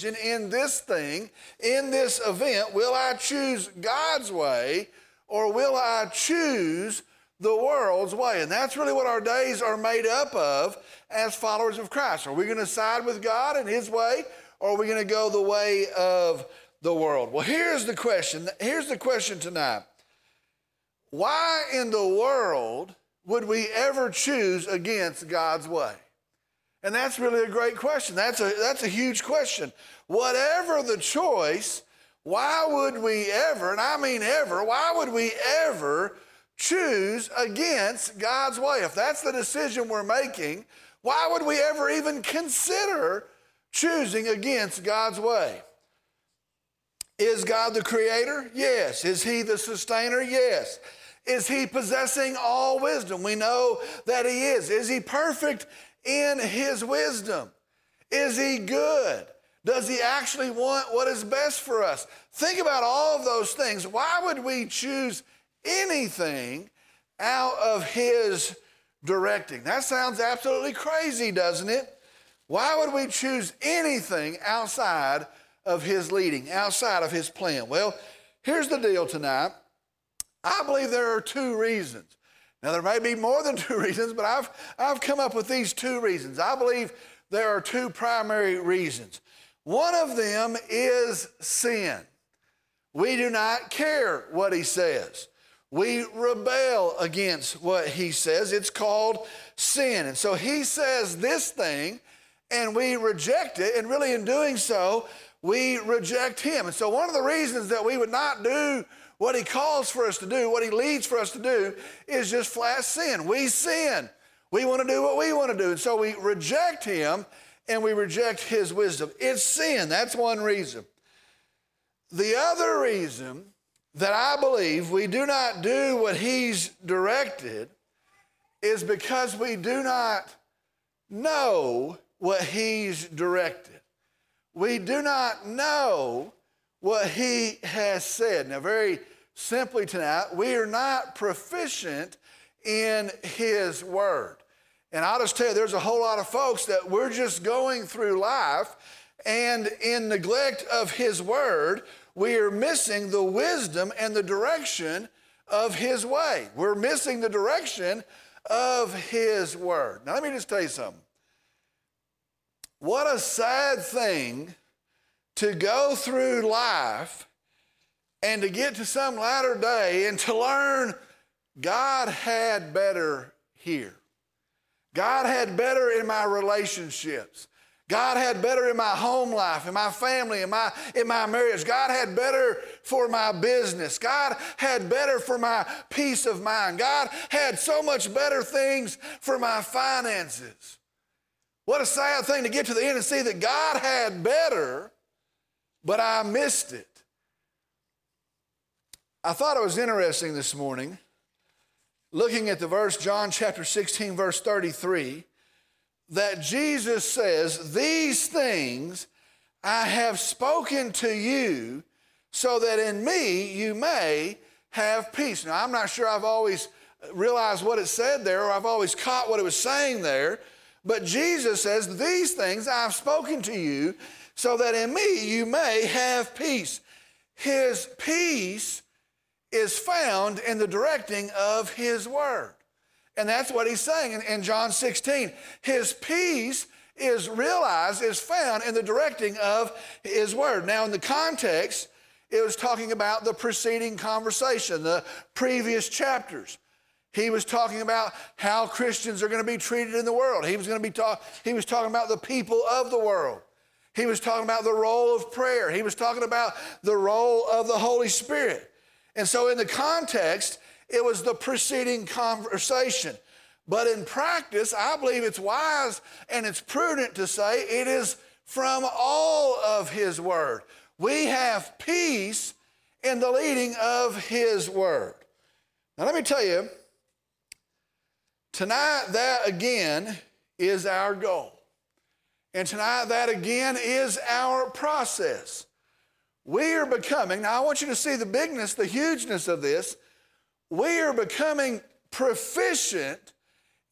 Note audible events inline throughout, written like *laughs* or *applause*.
decision in this thing, in this event. Will I choose God's way or will I choose the world's way? And that's really what our days are made up of as followers of Christ. Are we going to side with God and His way or are we going to go the way of the world? Well, here's the question. Here's the question tonight. Why in the world would we ever choose against God's way? And that's really a great question. That's a, that's a huge question. Whatever the choice, why would we ever, and I mean ever, why would we ever choose against God's way? If that's the decision we're making, why would we ever even consider choosing against God's way? Is God the creator? Yes. Is he the sustainer? Yes. Is he possessing all wisdom? We know that he is. Is he perfect in his wisdom? Is he good? Does he actually want what is best for us? Think about all of those things. Why would we choose anything out of his directing? That sounds absolutely crazy, doesn't it? Why would we choose anything outside of his leading, outside of his plan? Well, here's the deal tonight. I believe there are two reasons. Now, there may be more than *laughs* two reasons, but I've, I've come up with these two reasons. I believe there are two primary reasons. One of them is sin. We do not care what he says. We rebel against what he says. It's called sin. And so he says this thing, and we reject it. And really, in doing so, we reject him. And so, one of the reasons that we would not do what he calls for us to do, what he leads for us to do, is just flat sin. We sin. We want to do what we want to do. And so we reject him and we reject his wisdom. It's sin. That's one reason. The other reason that I believe we do not do what he's directed is because we do not know what he's directed. We do not know what he has said. Now, very simply tonight, we are not proficient in his word. And I'll just tell you, there's a whole lot of folks that we're just going through life, and in neglect of his word, we are missing the wisdom and the direction of his way. We're missing the direction of his word. Now, let me just tell you something. What a sad thing to go through life and to get to some latter day and to learn God had better here. God had better in my relationships. God had better in my home life, in my family, in my, in my marriage. God had better for my business. God had better for my peace of mind. God had so much better things for my finances. What a sad thing to get to the end and see that God had better but I missed it. I thought it was interesting this morning, looking at the verse, John chapter 16, verse 33, that Jesus says, These things I have spoken to you so that in me you may have peace. Now, I'm not sure I've always realized what it said there or I've always caught what it was saying there, but Jesus says, These things I've spoken to you so that in me you may have peace. His peace is found in the directing of His Word. And that's what he's saying in, in, John 16. His peace is realized, is found in the directing of His Word. Now, in the context, it was talking about the preceding conversation, the previous chapters. He was talking about how Christians are going to be treated in the world. He was going to be talk, he was talking about the people of the world. He was talking about the role of prayer. He was talking about the role of the Holy Spirit. And so, in the context, it was the preceding conversation. But in practice, I believe it's wise and it's prudent to say it is from all of His Word. We have peace in the leading of His Word. Now, let me tell you, tonight, that again is our goal. And tonight, that again is our process. We are becoming, now I want you to see the bigness, the hugeness of this. We are becoming proficient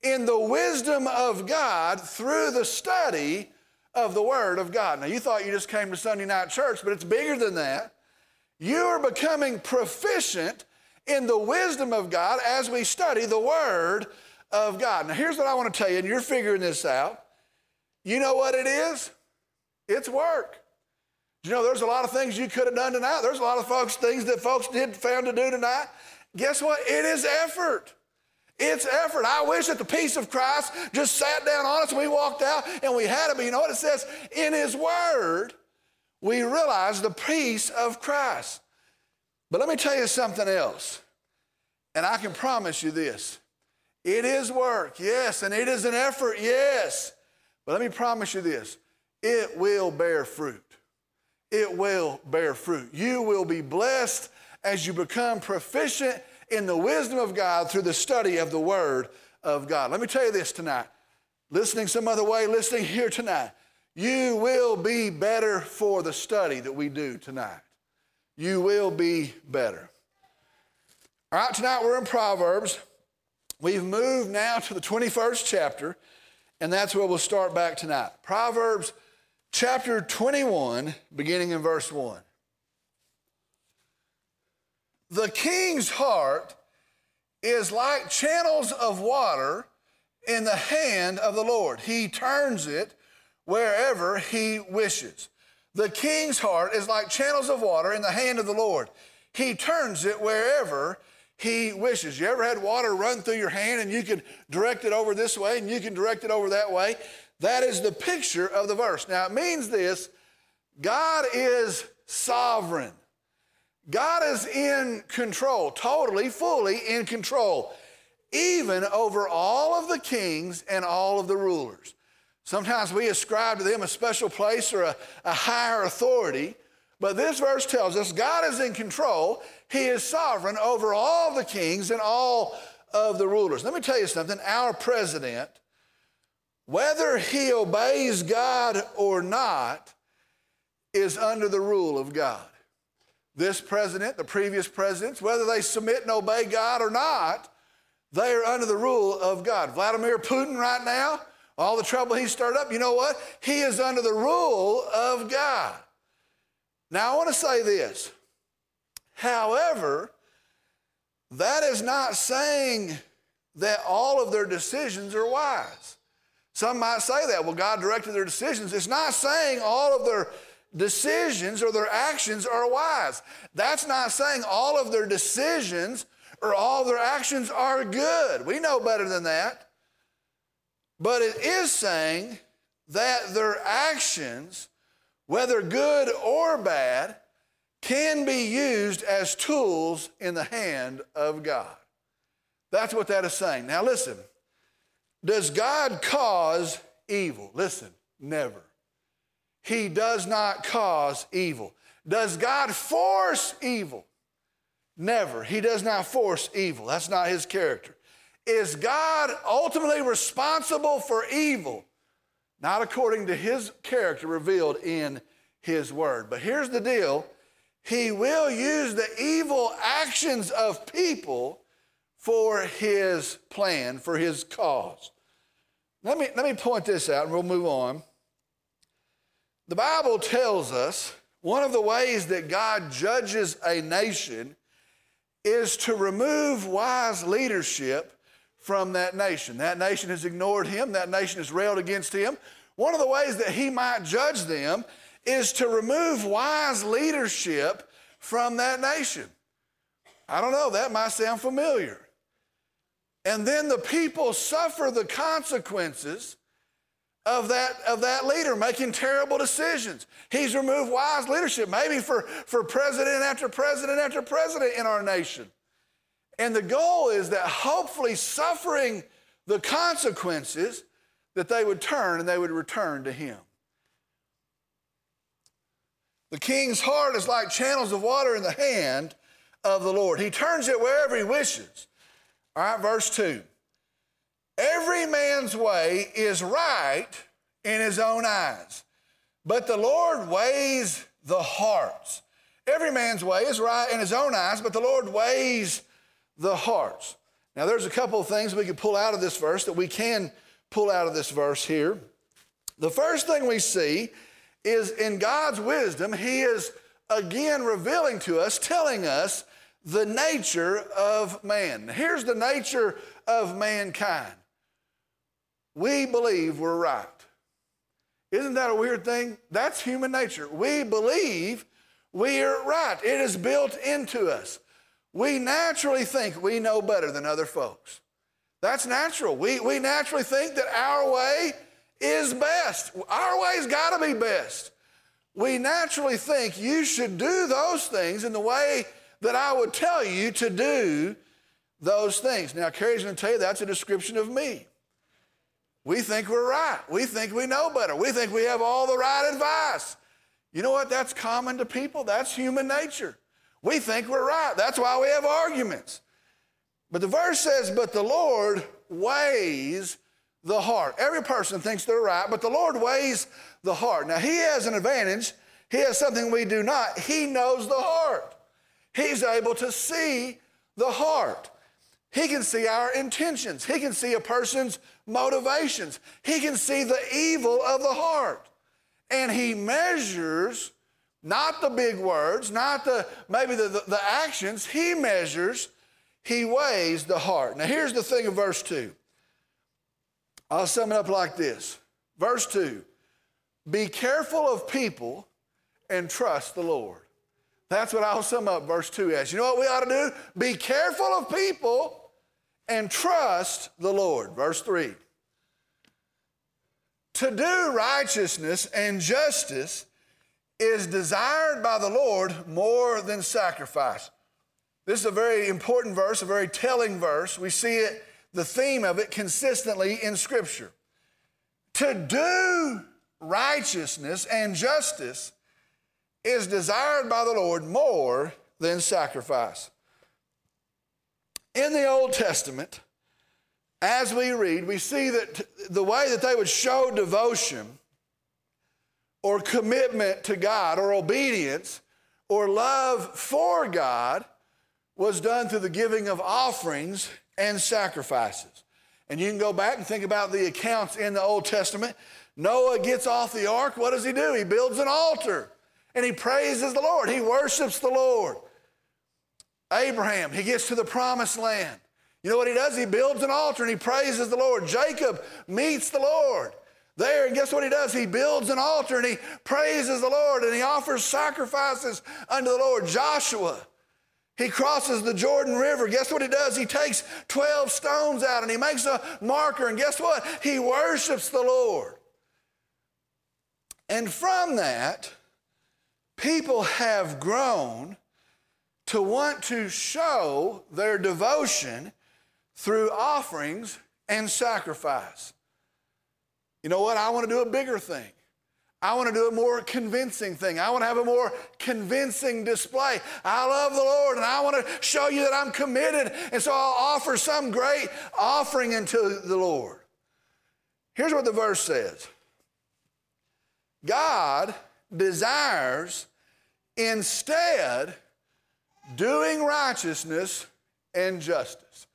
in the wisdom of God through the study of the Word of God. Now, you thought you just came to Sunday night church, but it's bigger than that. You are becoming proficient in the wisdom of God as we study the Word of God. Now, here's what I want to tell you, and you're figuring this out. You know what it is? It's work. You know, there's a lot of things you could have done tonight. There's a lot of folks, things that folks did fail to do tonight. Guess what? It is effort. It's effort. I wish that the peace of Christ just sat down on us and we walked out and we had it. But you know what it says? In His Word, we realize the peace of Christ. But let me tell you something else. And I can promise you this it is work, yes, and it is an effort, yes. But let me promise you this it will bear fruit. It will bear fruit. You will be blessed as you become proficient in the wisdom of God through the study of the Word of God. Let me tell you this tonight. Listening some other way, listening here tonight, you will be better for the study that we do tonight. You will be better. All right, tonight we're in Proverbs. We've moved now to the 21st chapter, and that's where we'll start back tonight. Proverbs chapter 21, beginning in verse 1. The king's heart is like channels of water in the hand of the Lord. He turns it wherever he wishes. The king's heart is like channels of water in the hand of the Lord. He turns it wherever he wishes. You ever had water run through your hand and you can direct it over this way and you can direct it over that way? That is the picture of the verse. Now, it means this God is sovereign. God is in control, totally, fully in control, even over all of the kings and all of the rulers. Sometimes we ascribe to them a special place or a, a higher authority, but this verse tells us God is in control. He is sovereign over all the kings and all of the rulers. Let me tell you something our president, whether he obeys God or not, is under the rule of God this president, the previous presidents, whether they submit and obey God or not, they are under the rule of God. Vladimir Putin, right now, all the trouble he stirred up, you know what? He is under the rule of God. Now, I want to say this. However, that is not saying that all of their decisions are wise. Some might say that. Well, God directed their decisions. It's not saying all of their decisions or their actions are wise. That's not saying all of their decisions or all their actions are good. We know better than that. But it is saying that their actions, whether good or bad, can be used as tools in the hand of God. That's what that is saying. Now, listen. Does God cause evil? Listen, never. He does not cause evil. Does God force evil? Never. He does not force evil. That's not his character. Is God ultimately responsible for evil? Not according to his character revealed in his word. But here's the deal He will use the evil actions of people for his plan, for his cause. Let me, let me point this out and we'll move on. The Bible tells us one of the ways that God judges a nation is to remove wise leadership from that nation. That nation has ignored him, that nation has railed against him. One of the ways that he might judge them is to remove wise leadership from that nation. I don't know, that might sound familiar. And then the people suffer the consequences of that, of that leader making terrible decisions. He's removed wise leadership, maybe for, for president after president after president in our nation. And the goal is that hopefully suffering the consequences, that they would turn and they would return to him. The king's heart is like channels of water in the hand of the Lord. He turns it wherever he wishes. All right, verse 2. Every man's way is right in his own eyes, but the Lord weighs the hearts. Every man's way is right in his own eyes, but the Lord weighs the hearts. Now, there's a couple of things we could pull out of this verse that we can pull out of this verse here. The first thing we see is in God's wisdom, He is again revealing to us, telling us the nature of man. Here's the nature of mankind we believe we're right. Isn't that a weird thing? That's human nature. We believe we are right, it is built into us. We naturally think we know better than other folks. That's natural. We, we naturally think that our way is best. Our way's got to be best. We naturally think you should do those things in the way that I would tell you to do those things. Now, Carrie's going to tell you that's a description of me. We think we're right. We think we know better. We think we have all the right advice. You know what? That's common to people. That's human nature. We think we're right. That's why we have arguments. But the verse says, But the Lord weighs the heart. Every person thinks they're right, but the Lord weighs the heart. Now, He has an advantage. He has something we do not. He knows the heart. He's able to see the heart. He can see our intentions. He can see a person's motivations. He can see the evil of the heart. And he measures not the big words, not the maybe the, the, the actions, he measures, he weighs the heart. Now here's the thing of verse 2. I'll sum it up like this. Verse 2 Be careful of people and trust the Lord. That's what I'll sum up verse 2 as. You know what we ought to do? Be careful of people and trust the Lord. Verse 3 To do righteousness and justice is desired by the Lord more than sacrifice. This is a very important verse, a very telling verse. We see it, the theme of it, consistently in Scripture. To do righteousness and justice is desired by the Lord more than sacrifice. In the Old Testament, as we read, we see that the way that they would show devotion or commitment to God or obedience or love for God was done through the giving of offerings and sacrifices. And you can go back and think about the accounts in the Old Testament. Noah gets off the ark. What does he do? He builds an altar and he praises the Lord. He worships the Lord. Abraham, he gets to the promised land. You know what he does? He builds an altar and he praises the Lord. Jacob meets the Lord there, and guess what he does? He builds an altar and he praises the Lord and he offers sacrifices unto the Lord. Joshua, he crosses the Jordan River. Guess what he does? He takes 12 stones out and he makes a marker, and guess what? He worships the Lord. And from that, people have grown to want to show their devotion through offerings and sacrifice. You know what? I want to do a bigger thing. I want to do a more convincing thing. I want to have a more convincing display. I love the Lord and I want to show you that I'm committed. And so I'll offer some great offering unto the Lord. Here's what the verse says God desires instead doing righteousness and justice.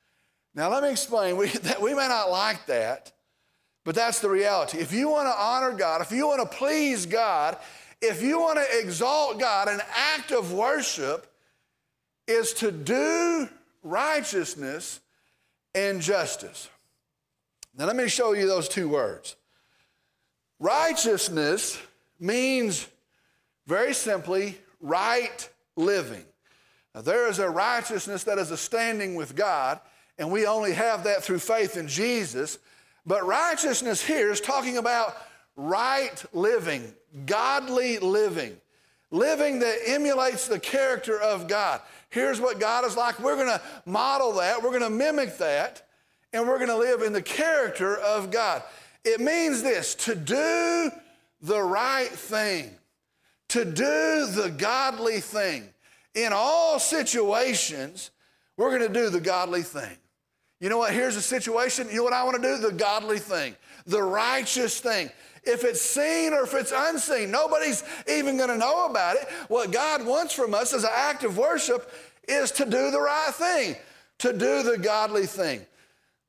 Now, let me explain. We, *laughs* that, we may not like that, but that's the reality. If you want to honor God, if you want to please God, if you want to exalt God, an act of worship is to do righteousness and justice. Now, let me show you those two words. Righteousness means very simply right living. Now, there is a righteousness that is a standing with God, and we only have that through faith in Jesus. But righteousness here is talking about right living, godly living, living that emulates the character of God. Here's what God is like. We're going to model that, we're going to mimic that, and we're going to live in the character of God. It means this to do the right thing, to do the godly thing. In all situations, we're going to do the godly thing. You know what? Here's a situation. You know what I want to do? The godly thing, the righteous thing. If it's seen or if it's unseen, nobody's even going to know about it. What God wants from us as an act of worship is to do the right thing, to do the godly thing.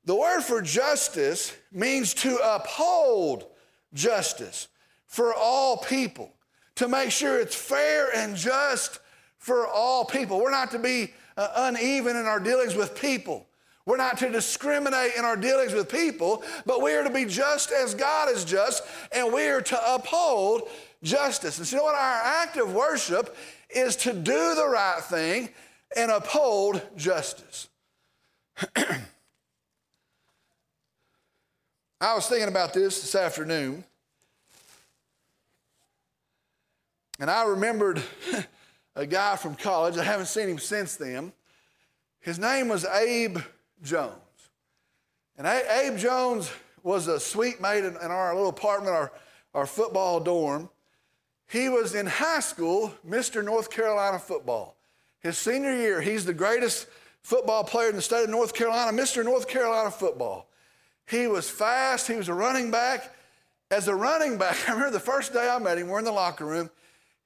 The word for justice means to uphold justice for all people, to make sure it's fair and just for all people. We're not to be uh, uneven in our dealings with people. We're not to discriminate in our dealings with people, but we are to be just as God is just, and we are to uphold justice. And so, you know what? Our act of worship is to do the right thing and uphold justice. *clears throat* I was thinking about this this afternoon, and I remembered *laughs* a guy from college. I haven't seen him since then. His name was Abe Jones. And Abe Jones was a suite mate in, our little apartment, our, our football dorm. He was in high school, Mr. North Carolina football. His senior year, he's the greatest football player in the state of North Carolina, Mr. North Carolina football. He was fast, he was a running back. As a running back, *laughs* I remember the first day I met him, we're in the locker room.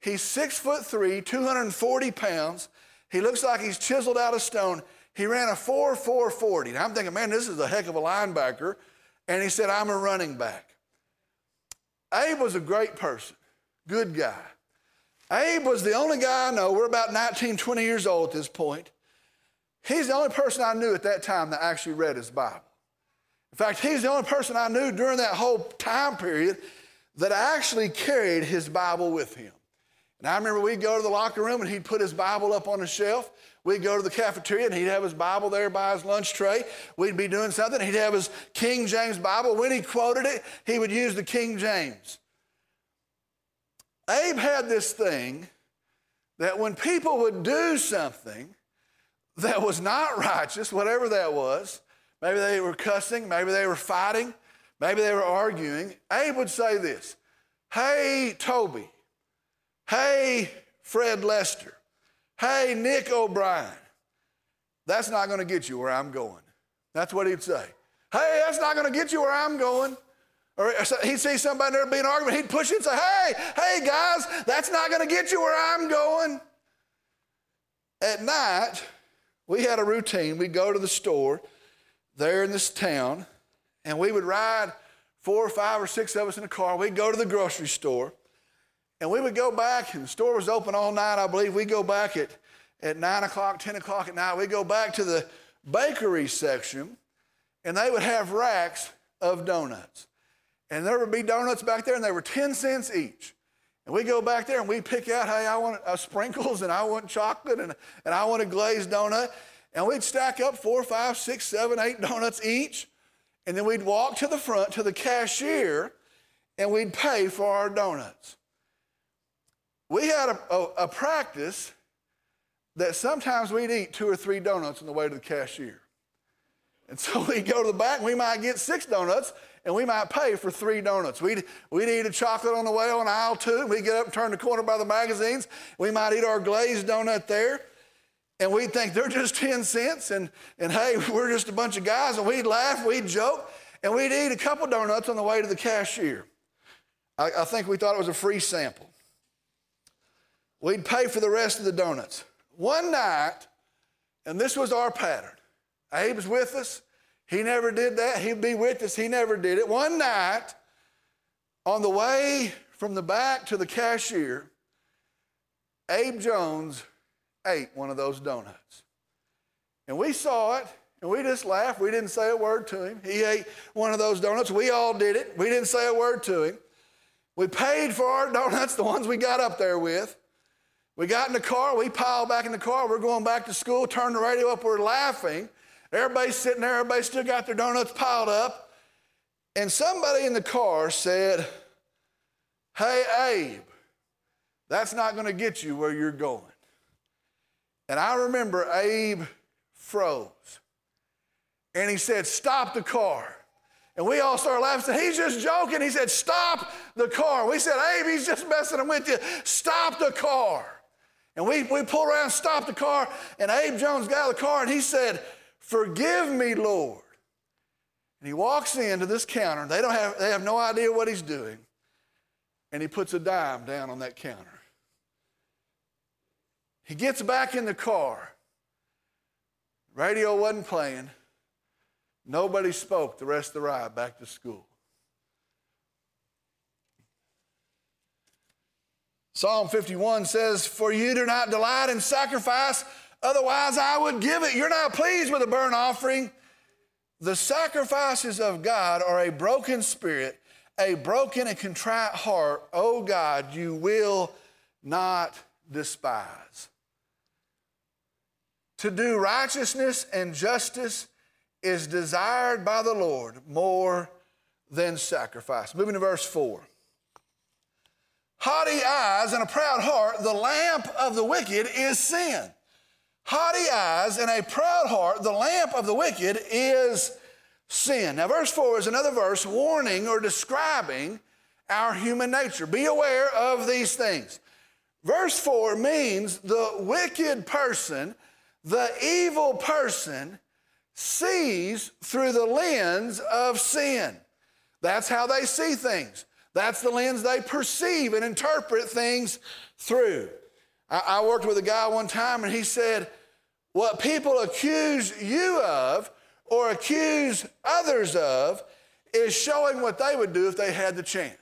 He's six foot three, 240 pounds. He looks like he's chiseled out of stone. He ran a 4 4 40. And I'm thinking, man, this is a heck of a linebacker. And he said, I'm a running back. Abe was a great person, good guy. Abe was the only guy I know, we're about 19, 20 years old at this point. He's the only person I knew at that time that actually read his Bible. In fact, he's the only person I knew during that whole time period that actually carried his Bible with him. And I remember we'd go to the locker room and he'd put his Bible up on a shelf. We'd go to the cafeteria and he'd have his Bible there by his lunch tray. We'd be doing something. He'd have his King James Bible. When he quoted it, he would use the King James. Abe had this thing that when people would do something that was not righteous, whatever that was, maybe they were cussing, maybe they were fighting, maybe they were arguing, Abe would say this Hey, Toby, Hey, Fred Lester. Hey, Nick O'Brien. That's not going to get you where I'm going. That's what he'd say. Hey, that's not going to get you where I'm going. Or he'd see somebody there being an argument, he'd push it and say, Hey, hey, guys, that's not going to get you where I'm going. At night, we had a routine. We'd go to the store there in this town, and we would ride four or five or six of us in a car. We'd go to the grocery store. And we would go back, and the store was open all night, I believe. We'd go back at, at 9 o'clock, 10 o'clock at night. We'd go back to the bakery section, and they would have racks of donuts. And there would be donuts back there, and they were 10 cents each. And we go back there and we pick out, hey, I want uh, sprinkles, and I want chocolate, and, and I want a glazed donut. And we'd stack up four, five, six, seven, eight donuts each. And then we'd walk to the front to the cashier, and we'd pay for our donuts we had a, a, a practice that sometimes we'd eat two or three donuts on the way to the cashier. And so *laughs* we'd go to the back, and we might get six donuts, and we might pay for three donuts. We'd, we'd eat a chocolate on the way on aisle two, we'd get up and turn the corner by the magazines. We might eat our glazed donut there, and we'd think they're just 10 cents, and, and hey, *laughs* we're just a bunch of guys, and we'd laugh, we'd joke, and we'd eat a couple donuts on the way to the cashier. I, I think we thought it was a free sample. We'd pay for the rest of the donuts. One night, and this was our pattern. Abe's with us. He never did that. He'd be with us. He never did it. One night, on the way from the back to the cashier, Abe Jones ate one of those donuts. And we saw it, and we just laughed. We didn't say a word to him. He ate one of those donuts. We all did it. We didn't say a word to him. We paid for our *laughs* donuts, the ones we got up there with. We got in the car, we piled back in the car, we're going back to school, turn the radio up, we're laughing. Everybody's sitting there, everybody still got their donuts piled up. And somebody in the car said, Hey, Abe, that's not going to get you where you're going. And I remember Abe froze. And he said, Stop the car. And we all started laughing. He's just joking. He said, Stop the car. We said, Abe, he's just messing with you. Stop the car. And we, we pulled around, stopped the car, and Abe Jones got out of the car and he said, Forgive me, Lord. And he walks into this counter, they, don't have, they have no idea what he's doing. And he puts a dime down on that counter. He gets back in the car. Radio wasn't playing. Nobody spoke the rest of the ride back to school. Psalm 51 says, For you do not delight in sacrifice, otherwise I would give it. You're not pleased with a burnt offering. The sacrifices of God are a broken spirit, a broken and contrite heart. Oh God, you will not despise. To do righteousness and justice is desired by the Lord more than sacrifice. Moving to verse 4. Haughty eyes and a proud heart, the lamp of the wicked is sin. Haughty eyes and a proud heart, the lamp of the wicked is sin. Now, verse 4 is another verse warning or describing our human nature. Be aware of these things. Verse 4 means the wicked person, the evil person, sees through the lens of sin. That's how they see things. That's the lens they perceive and interpret things through. I, I worked with a guy one time and he said, What people accuse you of or accuse others of is showing what they would do if they had the chance.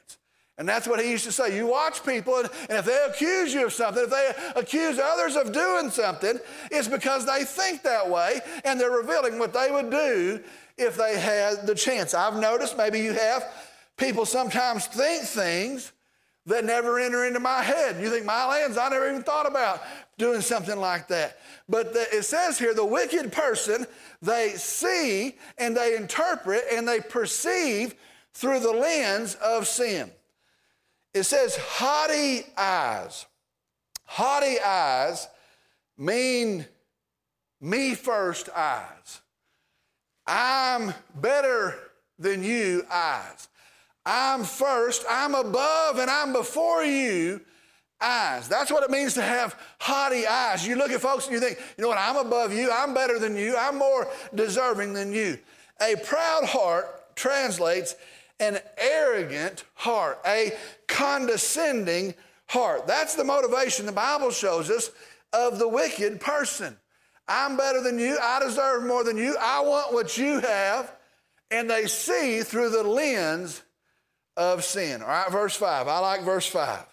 And that's what he used to say. You watch people, and, and, if they accuse you of something, if they accuse others of doing something, it's because they think that way, and they're revealing what they would do if they had the chance. I've noticed, maybe you have, people sometimes think things that never enter into my head. You think my lands, I never even thought about doing something like that. But the, it says here, the wicked person, they see and they interpret and they perceive through the lens of sin. It says haughty eyes. Haughty eyes mean me first eyes. I'm better than you eyes. I'm first, I'm above, and I'm before you eyes. That's what it means to have haughty eyes. You look at folks and you think, you know what, I'm above you, I'm better than you, I'm more deserving than you. A proud heart translates an arrogant heart, a condescending heart. That's the motivation the Bible shows us of the wicked person. I'm better than you. I deserve more than you. I want what you have. And they see through the lens of sin. All right, verse 5. I like verse 5.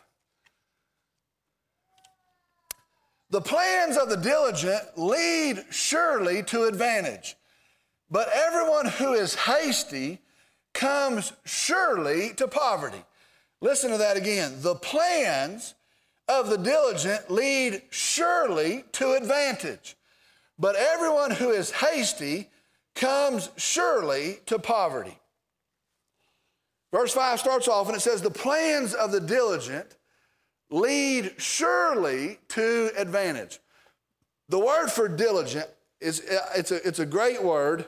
The plans of the diligent lead surely to advantage, but everyone who is hasty comes surely to poverty. Listen to that again. The plans of the diligent lead surely to advantage, but everyone who is hasty comes surely to poverty. Verse 5 starts off and it says, The plans of the diligent lead surely to advantage. The word for diligent is it's a, it's a great word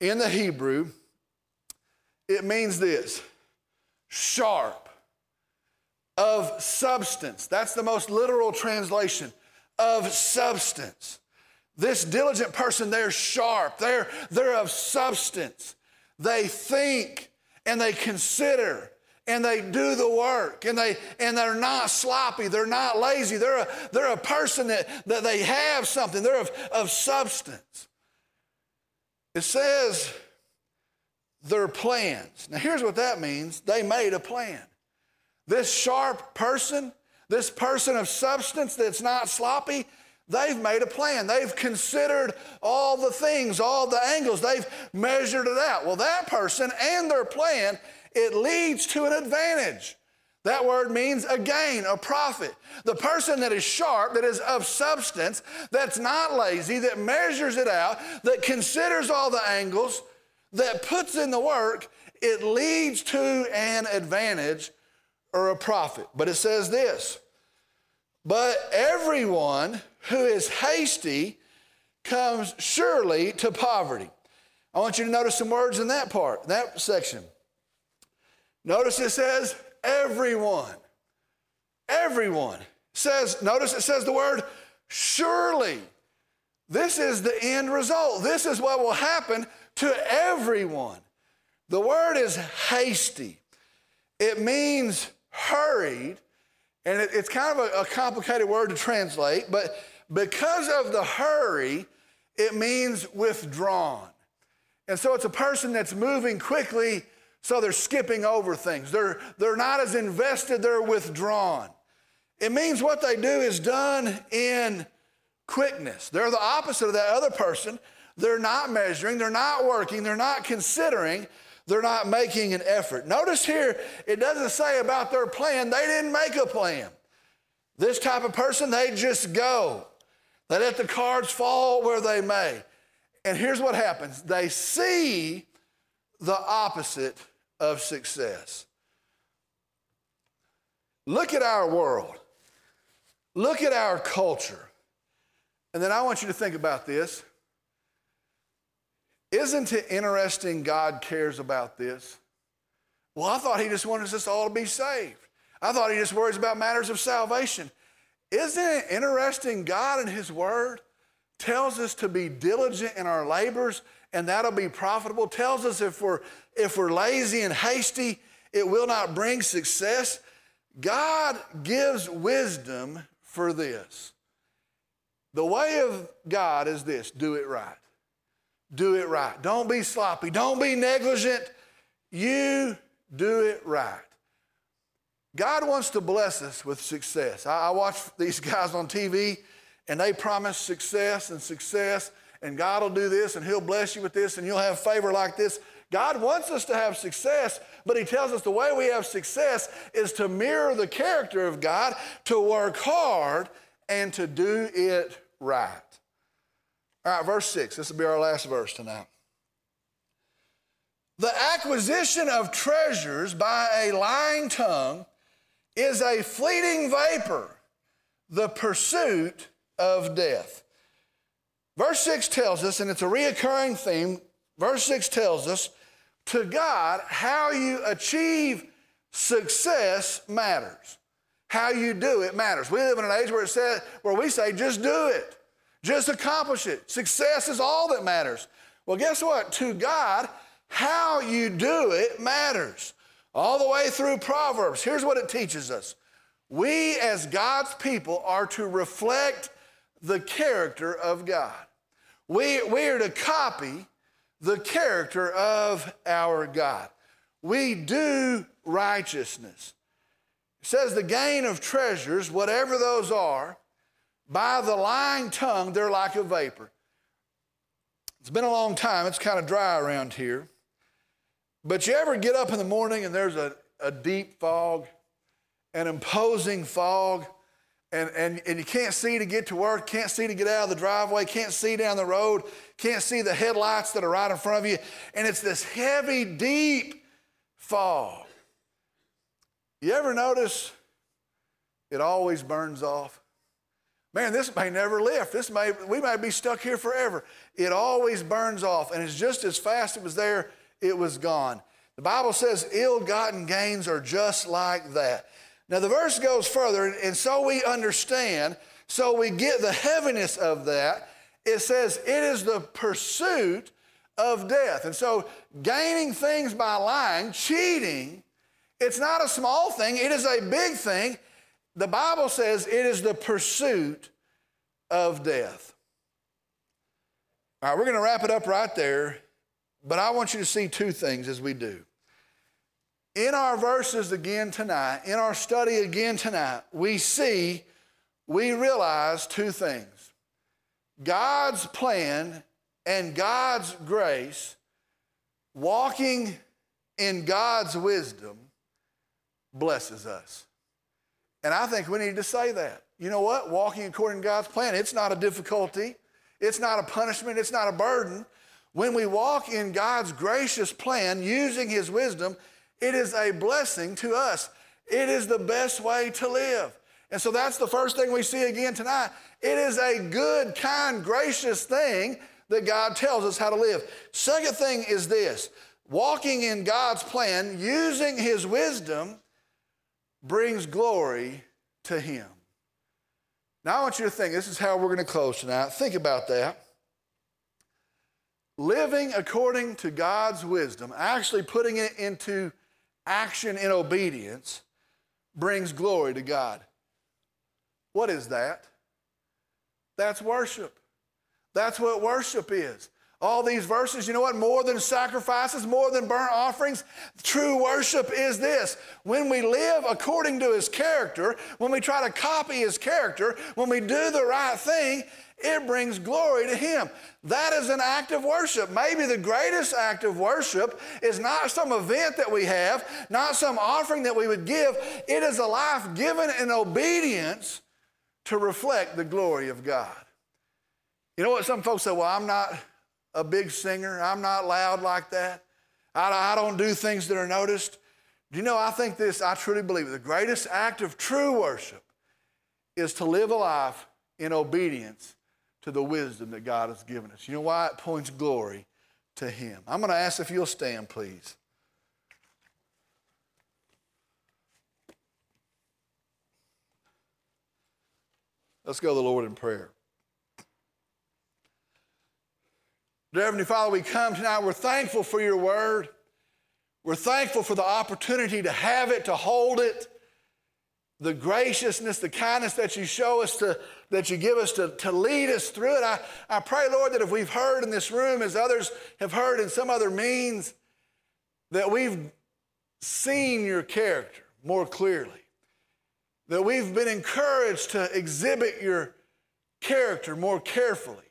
in the Hebrew it means this sharp, of substance. That's the most literal translation of substance. This diligent person, they're sharp, they're, they're of substance. They think and they consider and they do the work and they and they're not sloppy. They're not lazy. They're a, they're a person that, that they have something. They're of, of substance. It says their plans. Now, here's what that means. They made a plan. This sharp person, this person of substance that's not sloppy, they've made a plan. They've considered all the things, all the angles, they've measured it out. Well, that person and their plan, it leads to an advantage. That word means a gain, a profit. The person that is sharp, that is of substance, that's not lazy, that measures it out, that considers all the angles, that puts in the work, it leads to an advantage or a profit. But it says this But everyone who is hasty comes surely to poverty. I want you to notice some words in that part, that section. Notice it says everyone. Everyone says, notice it says the word surely. This is the end result. This is what will happen to everyone. The word is hasty, it means hurried, and it, it's kind of a, a complicated word to translate, but because of the hurry, it means withdrawn. And so it's a person that's moving quickly, so they're skipping over things. They're, they're not as invested, they're withdrawn. It means what they do is done in quickness. They're the opposite of that other person. They're not measuring, they're not working, they're not considering, they're not making an effort. Notice here, it doesn't say about their plan, they didn't make a plan. This type of person, they just go. They let the cards fall where they may. And here's what happens they see the opposite of success. Look at our world. Look at our culture. And then I want you to think about this. Isn't it interesting God cares about this? Well, I thought He just wanted us all to be saved. I thought He just worries about matters of salvation. Isn't it interesting? God in His Word tells us to be diligent in our labors and that'll be profitable. Tells us if we're, if we're lazy and hasty, it will not bring success. God gives wisdom for this. The way of God is this do it right. Do it right. Don't be sloppy. Don't be negligent. You do it right. God wants to bless us with success. I, I watch these *laughs* guys on TV and they promise success and success, and God will do this and He'll bless you with this and you'll have favor like this. God wants us to have success, but He tells us the way we have success is to mirror the character of God, to work hard, and to do it right. All right, verse 6. This will be our last verse tonight. The acquisition of treasures by a lying tongue is a fleeting vapor, the pursuit of death. Verse 6 tells us, and it's a reoccurring theme, verse 6 tells us, to God, how you achieve success matters. How you do it matters. We live in an age where it says, where we say, just do it. Just accomplish it. Success is all that matters. Well, guess what? To God, how you do it matters. All the way through Proverbs, here's what it teaches us. We, as God's people, are to reflect the character of God. We, we are to copy the character of our God. We do righteousness. It says the gain of treasures, whatever those are, by the lying tongue, they're like a vapor. It's been a long time, it's kind of dry around here. But you ever get up in the morning and there's a, a deep fog, an imposing fog, and, and, and you can't see to get to work, can't see to get out of the driveway, can't see down the road, can't see the headlights that are right in front of you, and it's this heavy, deep fog. You ever notice it always burns off? Man, this may never lift. This may we may be stuck here forever. It always burns off, and it's just as fast it was there, it was gone. The Bible says ill-gotten gains are just like that. Now, the verse goes further, and so we understand, so we get the heaviness of that. It says, it is the pursuit of death. And so, gaining things by lying, cheating, it's not a small thing, it is a big thing. The Bible says it is the pursuit of death. All right, we're going to wrap it up right there, but I want you to see two things as we do. In our verses again tonight, in our study again tonight, we see, we realize two things God's plan and God's grace, walking in God's wisdom, blesses us. And I think we need to say that. You know what? Walking according to God's plan, it's not a difficulty, it's not a punishment, it's not a burden. When we walk in God's gracious plan using His wisdom, it is a blessing to us. It is the best way to live. And so that's the first thing we see again tonight. It is a good, kind, gracious thing that God tells us how to live. Second thing is this walking in God's plan, using His wisdom, brings glory to Him. Now, I want you to think this is how we're going to close tonight. Think about that. Living according to God's wisdom, actually putting it into action in obedience brings glory to God. What is that? That's worship. That's what worship is. All these verses, you know what? More than sacrifices, more than burnt offerings, true worship is this. When we live according to his character, when we try to copy his character, when we do the right thing, it brings glory to him. That is an act of worship. Maybe the greatest act of worship is not some event that we have, not some offering that we would give. It is a life given in obedience to reflect the glory of God. You know what? Some folks say, well, I'm not a big singer. I'm not loud like that. I, I don't do things that are noticed. Do you know, I think this, I truly believe. The greatest act of true worship is to live a life in obedience to the wisdom that God has given us. You know why? It points glory to Him. I'm going to ask if you'll stand, please. Let's go to the Lord in prayer. Dear Heavenly Father, we come tonight, we're thankful for your word. We're thankful for the opportunity to have it, to hold it, the graciousness, the kindness that you show us, to, that you give us to, to lead us through it. I, I pray, Lord, that if we've heard in this room, as others have heard in some other means, that we've seen your character more clearly, that we've been encouraged to exhibit your character more carefully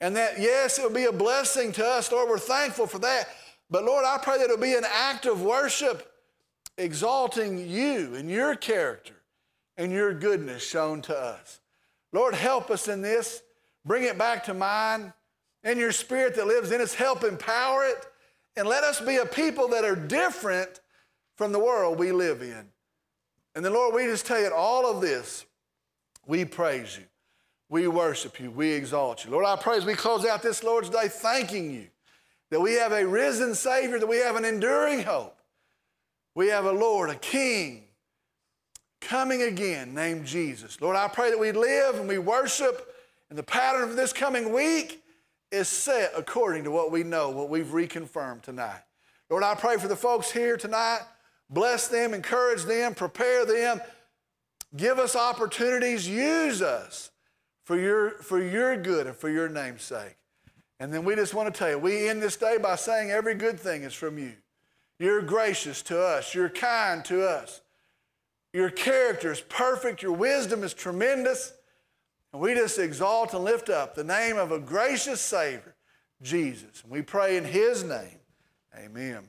and that, yes, it will be a blessing to us. Lord, we're thankful for that. But Lord, I pray that it'll be an act of worship exalting you and your character and your goodness shown to us. Lord, help us in this. Bring it back to mind. And your spirit that lives in us, help empower it. And let us be a people that are different from the world we live in. And then, Lord, we just tell you all of this. We praise you. We worship you. We exalt you. Lord, I pray as we close out this Lord's Day, thanking you that we have a risen Savior, that we have an enduring hope. We have a Lord, a King coming again named Jesus. Lord, I pray that we live and we worship, and the pattern of this coming week is set according to what we know, what we've reconfirmed tonight. Lord, I pray for the folks here tonight. Bless them, encourage them, prepare them. Give us opportunities, use us for your, for your good and for your name's sake. And then we just want to tell you, we end this day by saying every good thing is from you. You're gracious to us. You're kind to us. Your character is perfect. Your wisdom is tremendous. And we just exalt and lift up the name of a gracious Savior, Jesus. And we pray in His name. Amen.